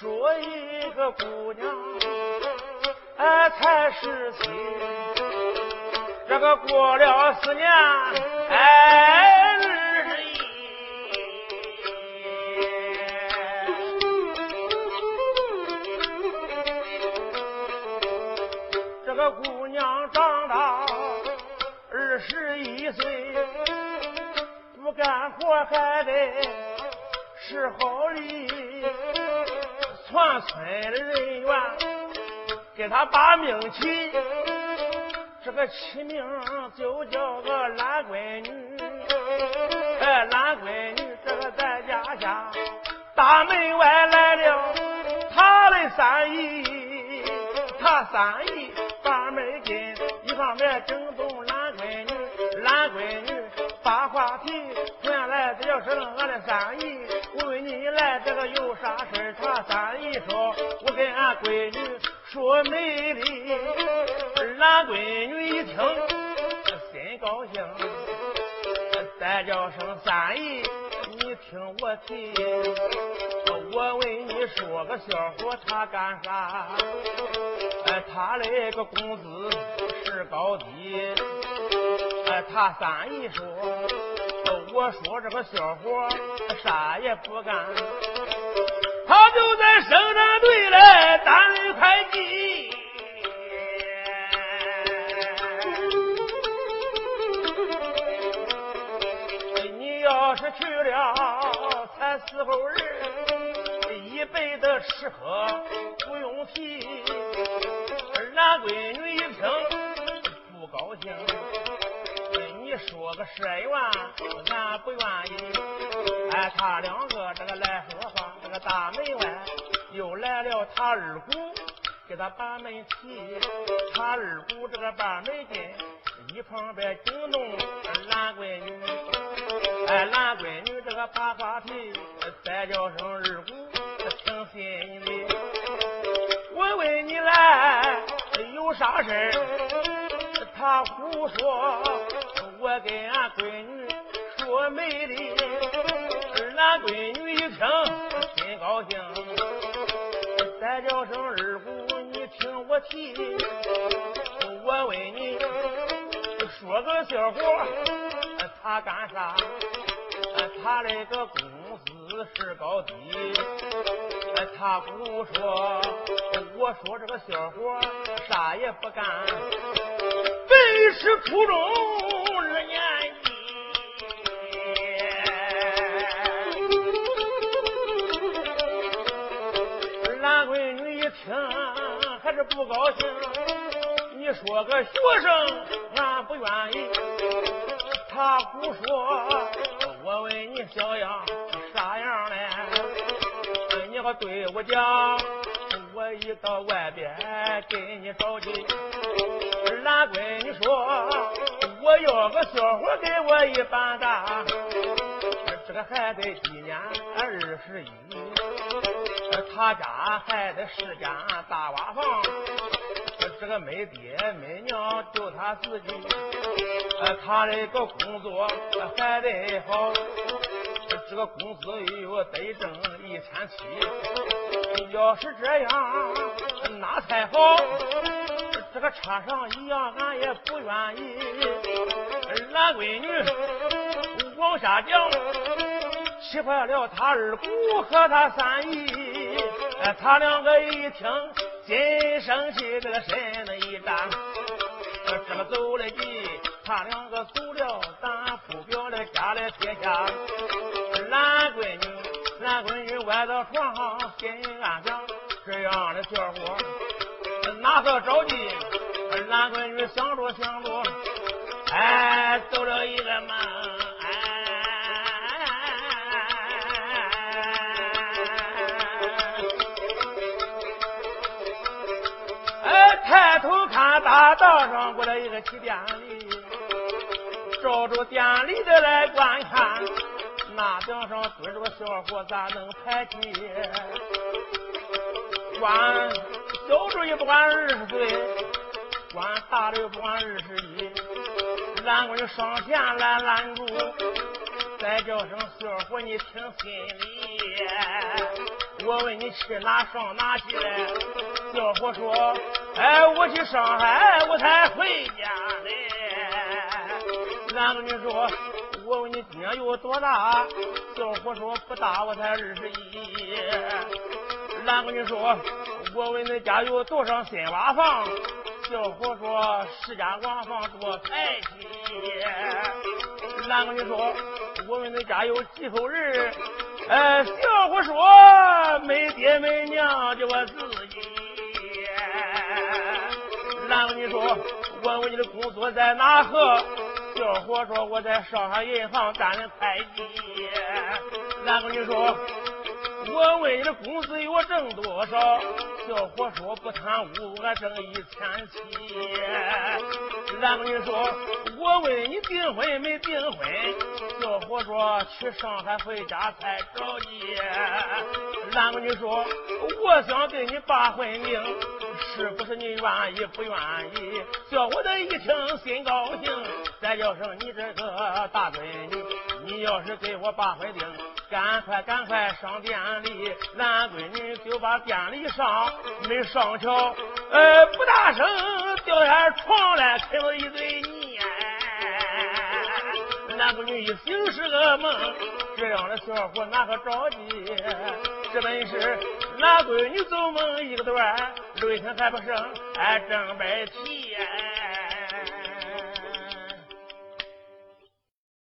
说一个姑娘，哎，才是亲。这个过了四年，哎，二十一，这个姑娘长到二十一岁，不干活还得是好哩。全村的人员给他把命起，这个起名就叫个懒闺女。哎，懒闺女，这个在家下大门外来了他的三姨，他三姨把门进，一方面惊动懒闺女，懒闺女把话题原来这就是俺的三姨，我问你来这个有啥事他三姨说，我跟俺闺女说美丽，俺闺女一听心高兴，再叫声三姨，你听我提，我问你说个笑话，他干啥？哎，他那个工资是高低，他三姨说，我说这个小伙啥也不干，他就在生产队来当会计。你要是去了才伺候人，一辈子吃喝不用提。男闺女一听不高兴，说个十元，俺不愿意。哎，他两个这个来说话，这个大门外又来了他二姑，给他把门提。他二姑这个把门进，一旁边惊动懒闺女。哎，懒闺女这个把话题再叫声二姑，听心里。我问你来有啥事儿？他胡说，我跟俺闺女？说美丽。俺闺女？一听心高兴，再叫声二姑，你听我提。我问你说个笑话，他干啥？他那个工资是高低，他不说，我说这个笑话啥也不干，本是初中不高兴，你说个学生俺不愿意，他不说。我问你小样啥样嘞？你可对我讲，我一到外边给你着急。懒闺女说，我要个小伙给我一般大，这个还得今年二十一，他家还得是间大瓦房，这个没爹没娘，就他自己。他那个工作还得好，这个工资又得挣一千七。要是这样，那才好。这个插上一样，俺也不愿意。懒闺女往下讲，气坏了他二姑和他三姨。他两个一听，心生气，这个身子一站，这个走了急。他两个走了，咱不表的家里撇下。懒闺女，懒闺女歪到床上，心暗想：这样的小伙哪个着急？懒闺女想着想着，哎，走了一个门，道上过来一个骑电驴。照着店里的来观看，那顶上蹲着个小伙，咋能排挤？管小主也不管二十岁，管大的又不管二十一。拦过你上前来拦住，再叫声小伙，你听心里。我问你去哪上哪去？小伙说哎，我去上海，我才回家嘞。俺跟你说，我问你今年有多大？小伙说不大，我才二十一。俺跟你说，我问你家有多少新瓦房？小伙说十家瓦房多财气。俺跟你说，我问你家有几口人？哎，小伙说没爹没娘，就我自己。俺跟你说，问问你的工作在哪和？小伙说我在上海银行担任会计。俺跟你说，我问你的工资我挣多少？小伙说不贪污，俺挣一千七。俺跟你说，我问你订婚没订婚？小伙说去上海回家才着急。俺跟你说，我想给你把婚定。是不是你愿意不愿意？小伙子一听心高兴。再叫声你这个大闺女，你要是给我把婚定，赶快赶快上店里。俺闺女就把店里上，没上桥，呃，不大声掉下床来，啃了一嘴泥。俺闺女一醒是个梦，这样的小伙哪个着急？这本是俺闺女做梦一个段，泪天还不剩，哎，正白啼。